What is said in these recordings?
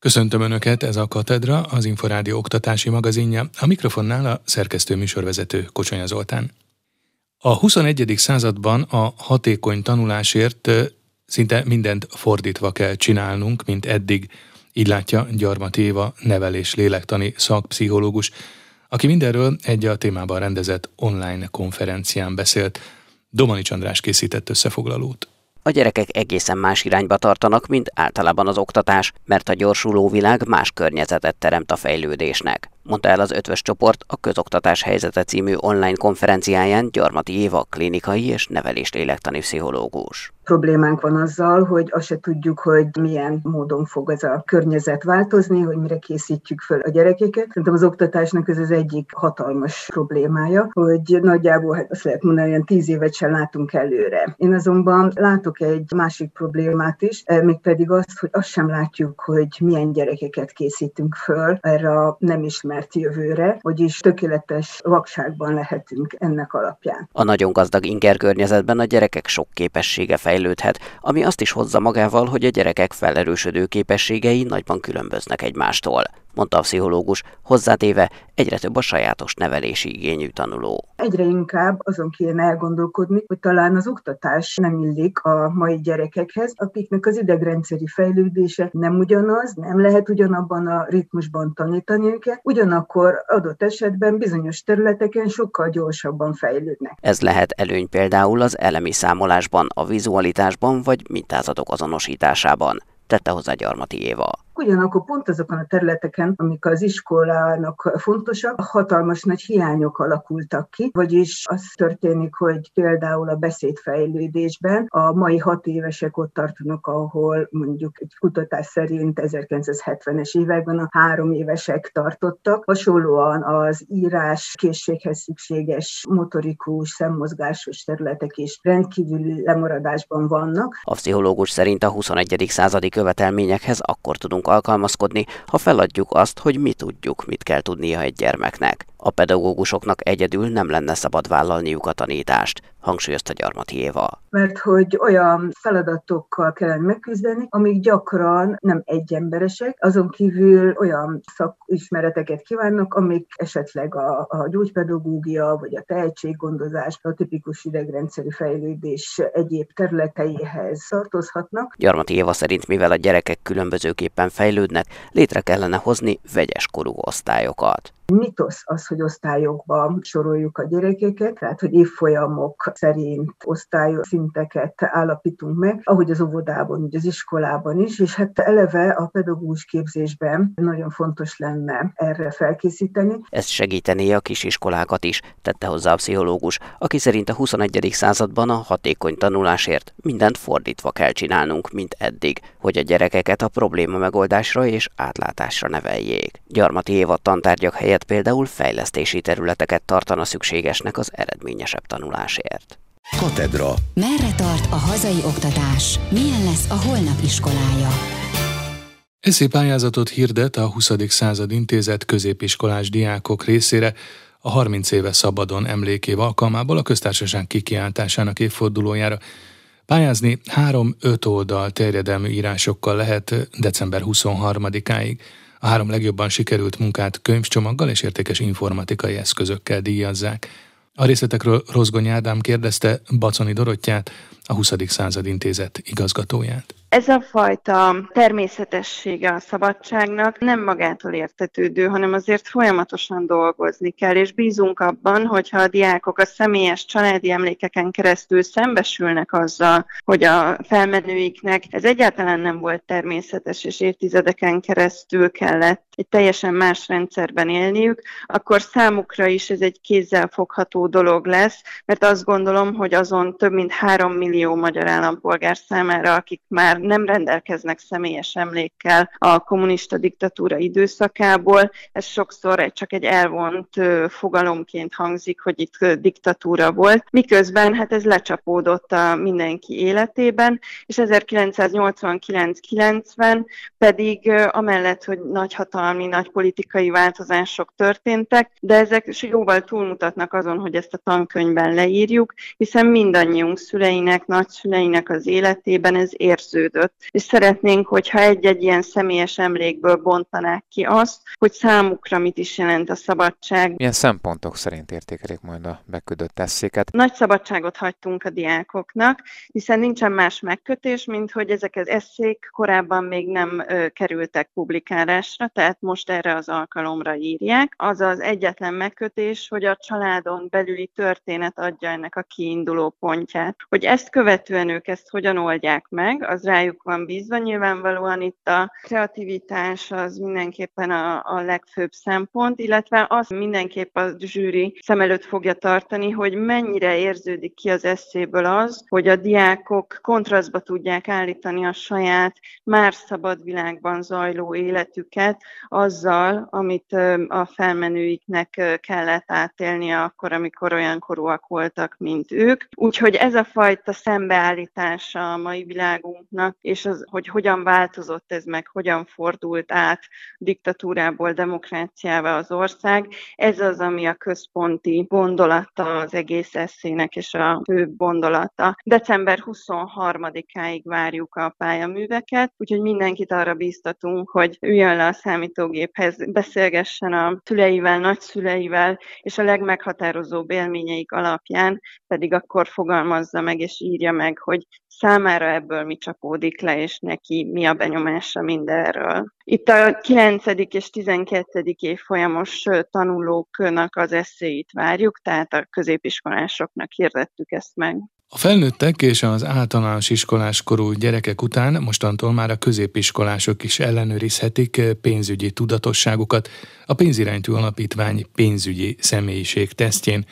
Köszöntöm Önöket, ez a Katedra, az Inforádió oktatási magazinja, a mikrofonnál a szerkesztő műsorvezető Kocsonya Zoltán. A 21. században a hatékony tanulásért szinte mindent fordítva kell csinálnunk, mint eddig, így látja Gyarmat Éva nevelés lélektani szakpszichológus, aki mindenről egy a témában rendezett online konferencián beszélt. Domanics András készített összefoglalót. A gyerekek egészen más irányba tartanak, mint általában az oktatás, mert a gyorsuló világ más környezetet teremt a fejlődésnek mondta el az ötvös csoport a Közoktatás helyzete című online konferenciáján Gyarmati Éva, klinikai és nevelés lélektani pszichológus. Problémánk van azzal, hogy azt se tudjuk, hogy milyen módon fog ez a környezet változni, hogy mire készítjük föl a gyerekeket. Szerintem az oktatásnak ez az egyik hatalmas problémája, hogy nagyjából, hát azt lehet mondani, hogy tíz évet sem látunk előre. Én azonban látok egy másik problémát is, eh, mégpedig azt, hogy azt sem látjuk, hogy milyen gyerekeket készítünk föl erre a nem ismert jövőre, vagyis tökéletes vakságban lehetünk ennek alapján. A nagyon gazdag inger környezetben a gyerekek sok képessége fejlődhet, ami azt is hozza magával, hogy a gyerekek felerősödő képességei nagyban különböznek egymástól mondta a pszichológus, hozzátéve egyre több a sajátos nevelési igényű tanuló. Egyre inkább azon kéne elgondolkodni, hogy talán az oktatás nem illik a mai gyerekekhez, akiknek az idegrendszeri fejlődése nem ugyanaz, nem lehet ugyanabban a ritmusban tanítani őket, ugyanakkor adott esetben bizonyos területeken sokkal gyorsabban fejlődnek. Ez lehet előny például az elemi számolásban, a vizualitásban vagy mintázatok azonosításában, tette hozzá Gyarmati Éva. Ugyanakkor pont azokon a területeken, amik az iskolának fontosak, hatalmas nagy hiányok alakultak ki, vagyis az történik, hogy például a beszédfejlődésben a mai hat évesek ott tartanak, ahol mondjuk egy kutatás szerint 1970-es években a három évesek tartottak. Hasonlóan az írás készséghez szükséges motorikus, szemmozgásos területek is rendkívüli lemaradásban vannak. A pszichológus szerint a 21. századi követelményekhez akkor tudunk alkalmazkodni, ha feladjuk azt, hogy mi tudjuk, mit kell tudnia egy gyermeknek. A pedagógusoknak egyedül nem lenne szabad vállalniuk a tanítást, hangsúlyozta Gyarmati Éva. Mert hogy olyan feladatokkal kellene megküzdeni, amik gyakran nem egyemberesek, azon kívül olyan szakismereteket kívánnak, amik esetleg a, a gyógypedagógia, vagy a tehetséggondozás, a tipikus idegrendszeri fejlődés egyéb területeihez tartozhatnak. Gyarmati Éva szerint, mivel a gyerekek különbözőképpen fejlődnek, létre kellene hozni vegyes korú osztályokat. Mitosz az, hogy osztályokba soroljuk a gyerekeket, tehát hogy évfolyamok szerint osztályszinteket állapítunk meg, ahogy az óvodában, úgy az iskolában is, és hát eleve a pedagógus képzésben nagyon fontos lenne erre felkészíteni. Ez segítené a kisiskolákat is, tette hozzá a pszichológus, aki szerint a 21. században a hatékony tanulásért mindent fordítva kell csinálnunk, mint eddig, hogy a gyerekeket a probléma megoldásra és átlátásra neveljék. Gyarmati Éva tantárgyak helyett például fejlesztési területeket tartana szükségesnek az eredményesebb tanulásért. Katedra. Merre tart a hazai oktatás? Milyen lesz a holnap iskolája? Eszi pályázatot hirdet a 20. század intézet középiskolás diákok részére a 30 éve szabadon emlékév alkalmából a köztársaság kikiáltásának évfordulójára. Pályázni 3-5 oldal terjedelmű írásokkal lehet december 23-áig. A három legjobban sikerült munkát könyvcsomaggal és értékes informatikai eszközökkel díjazzák. A részletekről Rozgony Ádám kérdezte Baconi Dorottyát, a 20. század intézet igazgatóját. Ez a fajta természetessége a szabadságnak nem magától értetődő, hanem azért folyamatosan dolgozni kell, és bízunk abban, hogyha a diákok a személyes családi emlékeken keresztül szembesülnek azzal, hogy a felmenőiknek ez egyáltalán nem volt természetes, és évtizedeken keresztül kellett egy teljesen más rendszerben élniük, akkor számukra is ez egy kézzel fogható dolog lesz, mert azt gondolom, hogy azon több mint három millió magyar állampolgár számára, akik már nem rendelkeznek személyes emlékkel a kommunista diktatúra időszakából. Ez sokszor csak egy elvont fogalomként hangzik, hogy itt diktatúra volt, miközben hát ez lecsapódott a mindenki életében, és 1989-90 pedig amellett, hogy nagy hatalmi, nagy politikai változások történtek, de ezek jóval túlmutatnak azon, hogy ezt a tankönyvben leírjuk, hiszen mindannyiunk szüleinek, nagyszüleinek az életében ez érződik működött. És szeretnénk, hogyha egy-egy ilyen személyes emlékből bontanák ki azt, hogy számukra mit is jelent a szabadság. Milyen szempontok szerint értékelik majd a beküldött eszéket? Nagy szabadságot hagytunk a diákoknak, hiszen nincsen más megkötés, mint hogy ezek az eszék korábban még nem kerültek publikálásra, tehát most erre az alkalomra írják. Az az egyetlen megkötés, hogy a családon belüli történet adja ennek a kiinduló pontját. Hogy ezt követően ők ezt hogyan oldják meg, az rájuk van bízva. Nyilvánvalóan itt a kreativitás az mindenképpen a, a legfőbb szempont, illetve azt mindenképp a zsűri szem előtt fogja tartani, hogy mennyire érződik ki az eszéből az, hogy a diákok kontrasztba tudják állítani a saját már szabad világban zajló életüket azzal, amit a felmenőiknek kellett átélnie akkor, amikor olyan korúak voltak, mint ők. Úgyhogy ez a fajta szembeállítása a mai világunknak, és az, hogy hogyan változott ez meg, hogyan fordult át diktatúrából demokráciává az ország, ez az, ami a központi gondolata az egész eszének, és a fő gondolata. December 23-áig várjuk a pályaműveket, úgyhogy mindenkit arra bíztatunk, hogy üljön le a számítógéphez, beszélgessen a szüleivel, nagyszüleivel, és a legmeghatározóbb élményeik alapján pedig akkor fogalmazza meg és írja meg, hogy számára ebből mi csapódik le, és neki mi a benyomása mindenről. Itt a 9. és 12. év folyamos tanulóknak az eszéit várjuk, tehát a középiskolásoknak hirdettük ezt meg. A felnőttek és az általános iskolás korú gyerekek után mostantól már a középiskolások is ellenőrizhetik pénzügyi tudatosságukat a pénziránytű alapítvány pénzügyi személyiség tesztjén.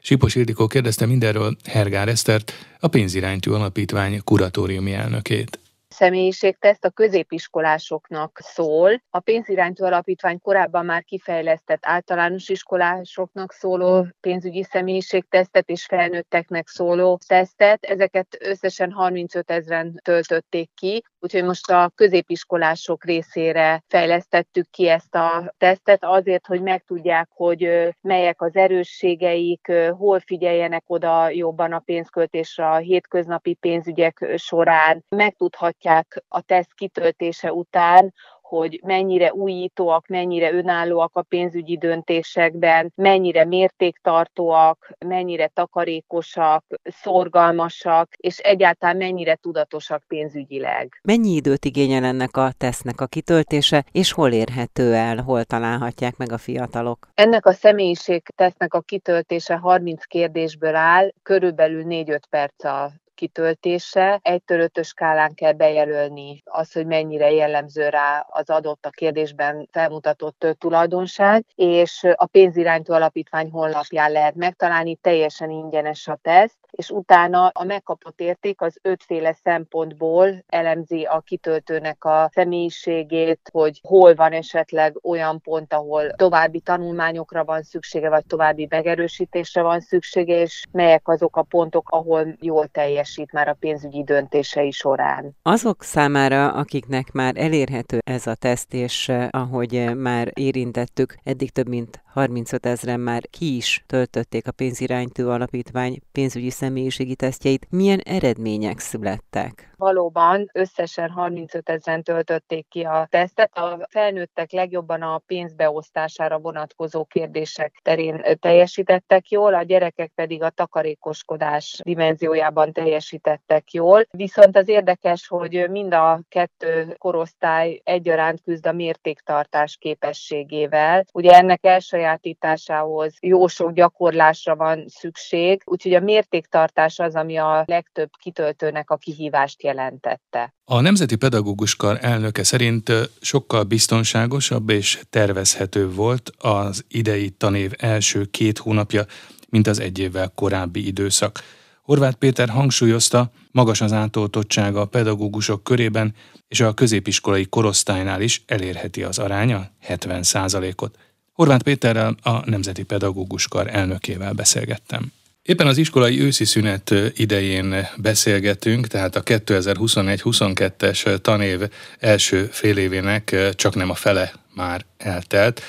Sipos Ildikó kérdezte mindenről Hergár Esztert, a pénziránytű alapítvány kuratóriumi elnökét személyiségteszt a középiskolásoknak szól. A pénziránytó alapítvány korábban már kifejlesztett általános iskolásoknak szóló pénzügyi személyiségtesztet és felnőtteknek szóló tesztet. Ezeket összesen 35 ezeren töltötték ki, úgyhogy most a középiskolások részére fejlesztettük ki ezt a tesztet azért, hogy megtudják, hogy melyek az erősségeik, hol figyeljenek oda jobban a pénzköltésre a hétköznapi pénzügyek során, megtudhatják a teszt kitöltése után, hogy mennyire újítóak, mennyire önállóak a pénzügyi döntésekben, mennyire mértéktartóak, mennyire takarékosak, szorgalmasak, és egyáltalán mennyire tudatosak pénzügyileg. Mennyi időt igényel ennek a tesznek a kitöltése, és hol érhető el, hol találhatják meg a fiatalok? Ennek a személyiség tesznek a kitöltése 30 kérdésből áll, körülbelül 4-5 perc a kitöltése. Egytől ötös skálán kell bejelölni az, hogy mennyire jellemző rá az adott a kérdésben felmutatott tulajdonság, és a pénziránytó alapítvány honlapján lehet megtalálni, teljesen ingyenes a teszt, és utána a megkapott érték az ötféle szempontból elemzi a kitöltőnek a személyiségét, hogy hol van esetleg olyan pont, ahol további tanulmányokra van szüksége, vagy további megerősítésre van szüksége, és melyek azok a pontok, ahol jól teljesít már a pénzügyi döntései során. Azok számára, akiknek már elérhető ez a teszt, és eh, ahogy eh, már érintettük, eddig több mint 35 ezeren már ki is töltötték a pénziránytő alapítvány pénzügyi személyiségi tesztjeit. Milyen eredmények születtek? Valóban összesen 35 ezeren töltötték ki a tesztet. A felnőttek legjobban a pénzbeosztására vonatkozó kérdések terén teljesítettek jól, a gyerekek pedig a takarékoskodás dimenziójában teljesítettek jól. Viszont az érdekes, hogy mind a kettő korosztály egyaránt küzd a mértéktartás képességével. Ugye ennek elsajátításához jó sok gyakorlásra van szükség, úgyhogy a mértéktartás az, ami a legtöbb kitöltőnek a kihívást jelent jelentette. A Nemzeti Pedagógus Kar elnöke szerint sokkal biztonságosabb és tervezhető volt az idei tanév első két hónapja, mint az egy évvel korábbi időszak. Horváth Péter hangsúlyozta, magas az átoltottsága a pedagógusok körében, és a középiskolai korosztálynál is elérheti az aránya 70 ot Horváth Péterrel a Nemzeti Pedagógus Kar elnökével beszélgettem. Éppen az iskolai őszi szünet idején beszélgetünk, tehát a 2021-22-es tanév első fél évének csak nem a fele már eltelt,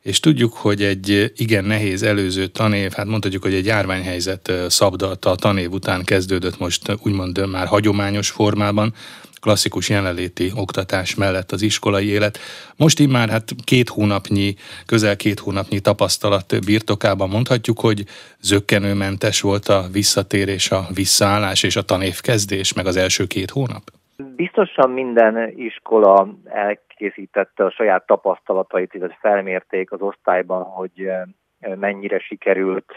és tudjuk, hogy egy igen nehéz előző tanév, hát mondhatjuk, hogy egy járványhelyzet szabdalta a tanév után kezdődött most úgymond már hagyományos formában, klasszikus jelenléti oktatás mellett az iskolai élet. Most már hát két hónapnyi, közel két hónapnyi tapasztalat birtokában mondhatjuk, hogy zöggenőmentes volt a visszatérés, a visszaállás és a tanévkezdés, meg az első két hónap? Biztosan minden iskola elkészítette a saját tapasztalatait, illetve felmérték az osztályban, hogy mennyire sikerült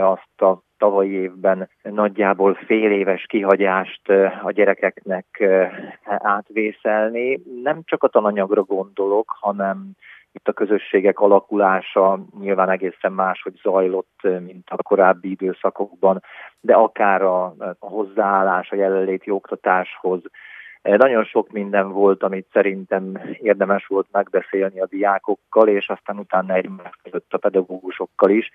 azt a tavalyi évben nagyjából fél éves kihagyást a gyerekeknek átvészelni. Nem csak a tananyagra gondolok, hanem itt a közösségek alakulása nyilván egészen máshogy zajlott, mint a korábbi időszakokban, de akár a, hozzáállás a jelenléti oktatáshoz, nagyon sok minden volt, amit szerintem érdemes volt megbeszélni a diákokkal, és aztán utána egymás között a pedagógusokkal is.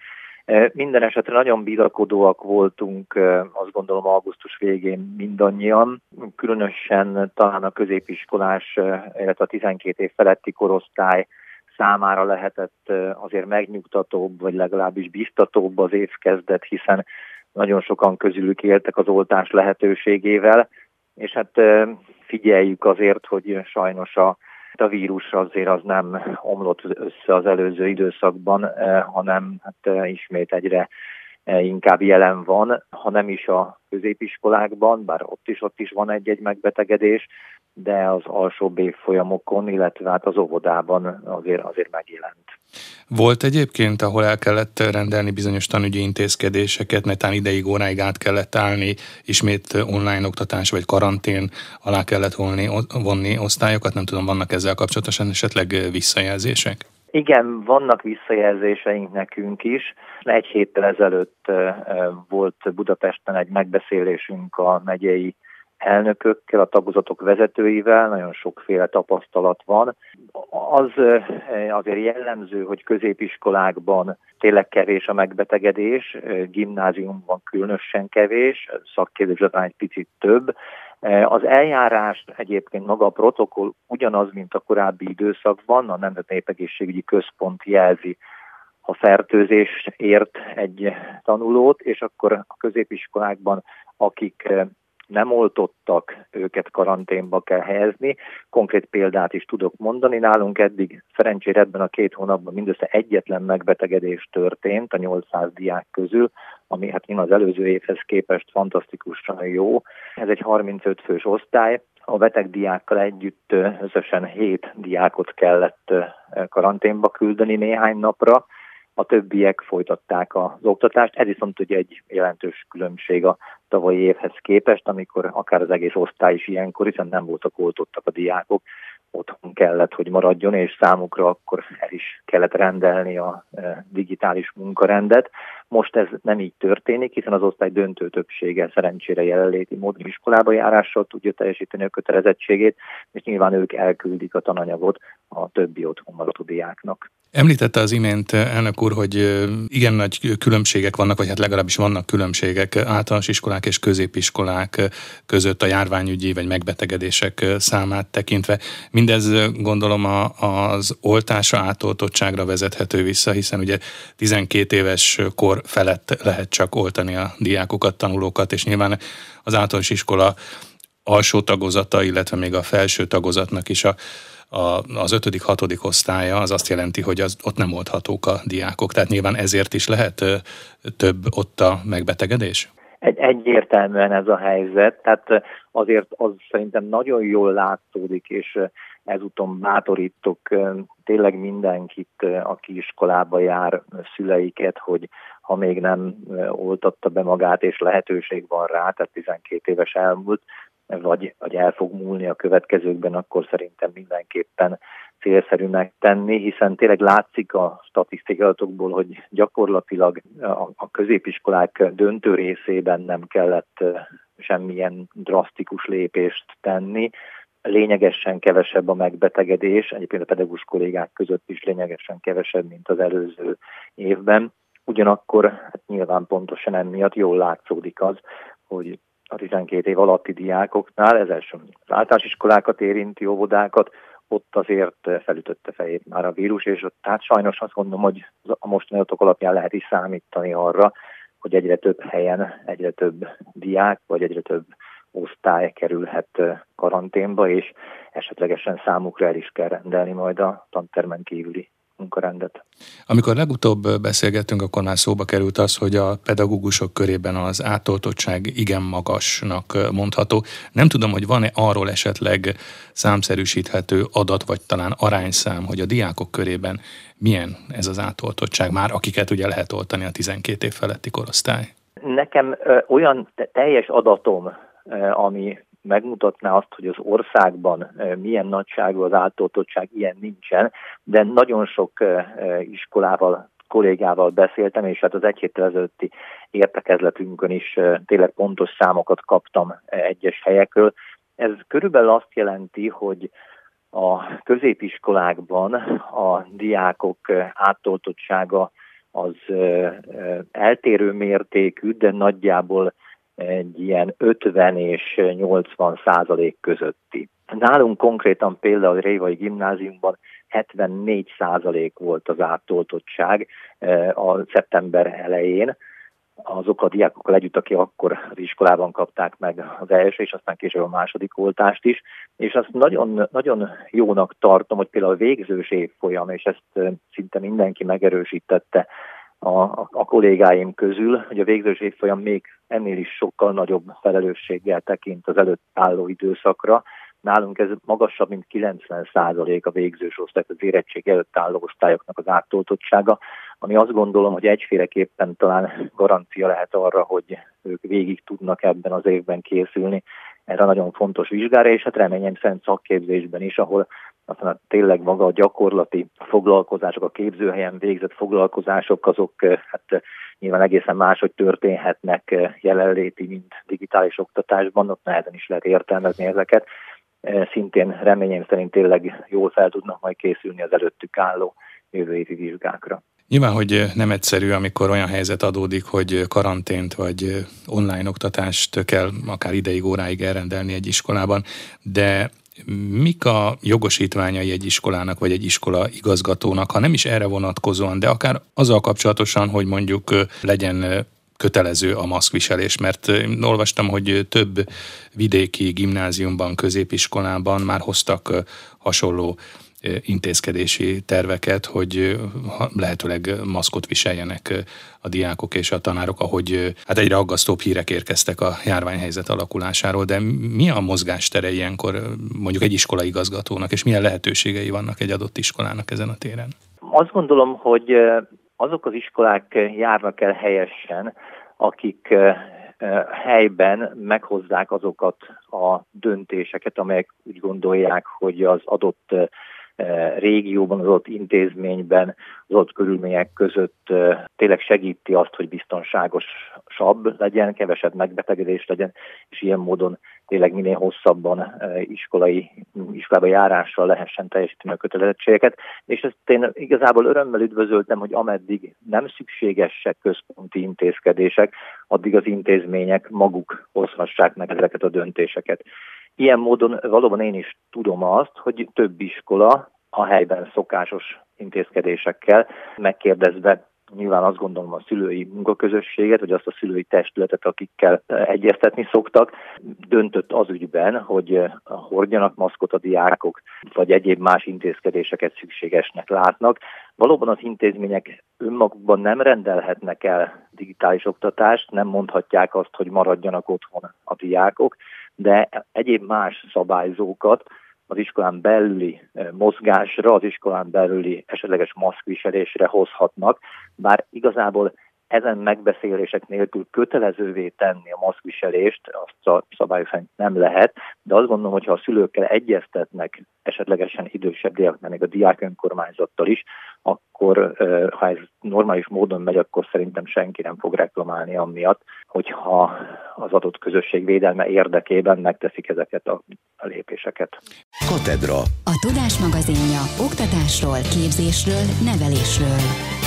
Minden esetre nagyon bizakodóak voltunk, azt gondolom augusztus végén mindannyian, különösen talán a középiskolás, illetve a 12 év feletti korosztály számára lehetett azért megnyugtatóbb, vagy legalábbis biztatóbb az évkezdet, hiszen nagyon sokan közülük éltek az oltás lehetőségével, és hát figyeljük azért, hogy sajnos a, a vírus azért az nem omlott össze az előző időszakban, hanem hát ismét egyre inkább jelen van, ha nem is a középiskolákban, bár ott is ott is van egy-egy megbetegedés, de az alsóbb évfolyamokon, illetve hát az óvodában azért, azért megjelent. Volt egyébként, ahol el kellett rendelni bizonyos tanügyi intézkedéseket, netán ideig, óráig át kellett állni, ismét online oktatás vagy karantén alá kellett volni, vonni osztályokat, nem tudom, vannak ezzel kapcsolatosan esetleg visszajelzések? Igen, vannak visszajelzéseink nekünk is. Egy héttel ezelőtt volt Budapesten egy megbeszélésünk a megyei elnökökkel, a tagozatok vezetőivel, nagyon sokféle tapasztalat van. Az azért jellemző, hogy középiskolákban tényleg kevés a megbetegedés, gimnáziumban különösen kevés, szakképzésben egy picit több. Az eljárás egyébként maga a protokoll ugyanaz, mint a korábbi időszakban, a Nemzeti Népegészségügyi Központ jelzi, ha fertőzés ért egy tanulót, és akkor a középiskolákban, akik nem oltottak, őket karanténba kell helyezni. Konkrét példát is tudok mondani. Nálunk eddig szerencsére ebben a két hónapban mindössze egyetlen megbetegedés történt a 800 diák közül, ami hát nyilván az előző évhez képest fantasztikusan jó. Ez egy 35 fős osztály, a beteg diákkal együtt összesen 7 diákot kellett karanténba küldeni néhány napra, a többiek folytatták az oktatást. Ez viszont ugye egy jelentős különbség a tavalyi évhez képest, amikor akár az egész osztály is ilyenkor, hiszen nem voltak oltottak a diákok, otthon kellett, hogy maradjon, és számukra akkor el is kellett rendelni a e, digitális munkarendet. Most ez nem így történik, hiszen az osztály döntő többsége szerencsére jelenléti módon iskolába járással tudja teljesíteni a kötelezettségét, és nyilván ők elküldik a tananyagot a többi otthon maradó diáknak. Említette az imént elnök úr, hogy igen nagy különbségek vannak, vagy hát legalábbis vannak különbségek általános iskolák és középiskolák között a járványügyi vagy megbetegedések számát tekintve. Mindez gondolom az oltása átoltottságra vezethető vissza, hiszen ugye 12 éves kor felett lehet csak oltani a diákokat, tanulókat, és nyilván az általános iskola alsó tagozata, illetve még a felső tagozatnak is a a, az ötödik, hatodik osztálya, az azt jelenti, hogy az, ott nem oldhatók a diákok. Tehát nyilván ezért is lehet több ott a megbetegedés? Egy, egyértelműen ez a helyzet, tehát azért az szerintem nagyon jól látszódik, és ezúton bátorítok tényleg mindenkit, aki iskolába jár, szüleiket, hogy ha még nem oltatta be magát, és lehetőség van rá, tehát 12 éves elmúlt, vagy, vagy el fog múlni a következőkben, akkor szerintem mindenképpen célszerű megtenni, hiszen tényleg látszik a statisztikálatokból, hogy gyakorlatilag a, a középiskolák döntő részében nem kellett semmilyen drasztikus lépést tenni. Lényegesen kevesebb a megbetegedés, egyébként a pedagógus kollégák között is lényegesen kevesebb, mint az előző évben. Ugyanakkor hát nyilván pontosan emiatt jól látszódik az, hogy a 12 év alatti diákoknál, ez első az általános iskolákat érinti, óvodákat, ott azért felütötte fejét már a vírus, és ott tehát sajnos azt gondolom, hogy a mostani adatok alapján lehet is számítani arra, hogy egyre több helyen, egyre több diák, vagy egyre több osztály kerülhet karanténba, és esetlegesen számukra el is kell rendelni majd a tantermen kívüli munkarendet. Amikor legutóbb beszélgettünk, akkor már szóba került az, hogy a pedagógusok körében az átoltottság igen magasnak mondható. Nem tudom, hogy van-e arról esetleg számszerűsíthető adat, vagy talán arányszám, hogy a diákok körében milyen ez az átoltottság már, akiket ugye lehet oltani a 12 év feletti korosztály? Nekem ö, olyan teljes adatom, ami megmutatná azt, hogy az országban milyen nagyságú az átoltottság, ilyen nincsen, de nagyon sok iskolával kollégával beszéltem, és hát az egy héttel ezelőtti értekezletünkön is tényleg pontos számokat kaptam egyes helyekről. Ez körülbelül azt jelenti, hogy a középiskolákban a diákok átoltottsága az eltérő mértékű, de nagyjából egy ilyen 50 és 80 százalék közötti. Nálunk konkrétan például a Révai gimnáziumban 74 százalék volt az átoltottság eh, a szeptember elején, azok a diákokkal együtt, akik akkor az iskolában kapták meg az első, és aztán később a második oltást is. És azt nagyon, nagyon jónak tartom, hogy például a végzős évfolyam, és ezt eh, szinte mindenki megerősítette, a, a kollégáim közül, hogy a végzős évfolyam még ennél is sokkal nagyobb felelősséggel tekint az előtt álló időszakra. Nálunk ez magasabb, mint 90 százalék a végzős osztály, az érettség előtt álló osztályoknak az átoltottsága, ami azt gondolom, hogy egyféleképpen talán garancia lehet arra, hogy ők végig tudnak ebben az évben készülni erre a nagyon fontos vizsgára, és hát reményem szerint szakképzésben is, ahol aztán tényleg maga a gyakorlati foglalkozások, a képzőhelyen végzett foglalkozások, azok eh, hát eh, nyilván egészen máshogy történhetnek eh, jelenléti, mint digitális oktatásban, ott nehezen is lehet értelmezni ezeket. Szintén reményem szerint tényleg jól fel tudnak majd készülni az előttük álló jövő évi vizsgákra. Nyilván, hogy nem egyszerű, amikor olyan helyzet adódik, hogy karantént vagy online oktatást kell akár ideig, óráig elrendelni egy iskolában, de mik a jogosítványai egy iskolának, vagy egy iskola igazgatónak, ha nem is erre vonatkozóan, de akár azzal kapcsolatosan, hogy mondjuk legyen kötelező a maszkviselés, mert olvastam, hogy több vidéki gimnáziumban, középiskolában már hoztak hasonló intézkedési terveket, hogy lehetőleg maszkot viseljenek a diákok és a tanárok, ahogy hát egyre aggasztóbb hírek érkeztek a járványhelyzet alakulásáról, de mi a mozgástere ilyenkor mondjuk egy iskola igazgatónak, és milyen lehetőségei vannak egy adott iskolának ezen a téren? Azt gondolom, hogy azok az iskolák járnak el helyesen, akik helyben meghozzák azokat a döntéseket, amelyek úgy gondolják, hogy az adott régióban, az ott intézményben, az ott körülmények között tényleg segíti azt, hogy biztonságosabb legyen, kevesebb megbetegedés legyen, és ilyen módon tényleg minél hosszabban iskolai, iskolába járással lehessen teljesíteni a kötelezettségeket. És ezt én igazából örömmel üdvözöltem, hogy ameddig nem szükségesek központi intézkedések, addig az intézmények maguk hozhassák meg ezeket a döntéseket. Ilyen módon valóban én is tudom azt, hogy több iskola a helyben szokásos intézkedésekkel megkérdezve nyilván azt gondolom a szülői munkaközösséget, vagy azt a szülői testületet, akikkel egyeztetni szoktak, döntött az ügyben, hogy hordjanak maszkot a diákok, vagy egyéb más intézkedéseket szükségesnek látnak. Valóban az intézmények önmagukban nem rendelhetnek el digitális oktatást, nem mondhatják azt, hogy maradjanak otthon a diákok, de egyéb más szabályzókat az iskolán belüli mozgásra, az iskolán belüli esetleges maszkviselésre hozhatnak, bár igazából ezen megbeszélések nélkül kötelezővé tenni a maszkviselést, azt a szabályok szerint nem lehet, de azt gondolom, hogy ha a szülőkkel egyeztetnek, esetlegesen idősebb diáknál, még a diák önkormányzattal is, akkor ha ez normális módon megy, akkor szerintem senki nem fog reklamálni amiatt, hogyha az adott közösség védelme érdekében megteszik ezeket a, a lépéseket. Katedra. A Tudás magazinja oktatásról, képzésről, nevelésről.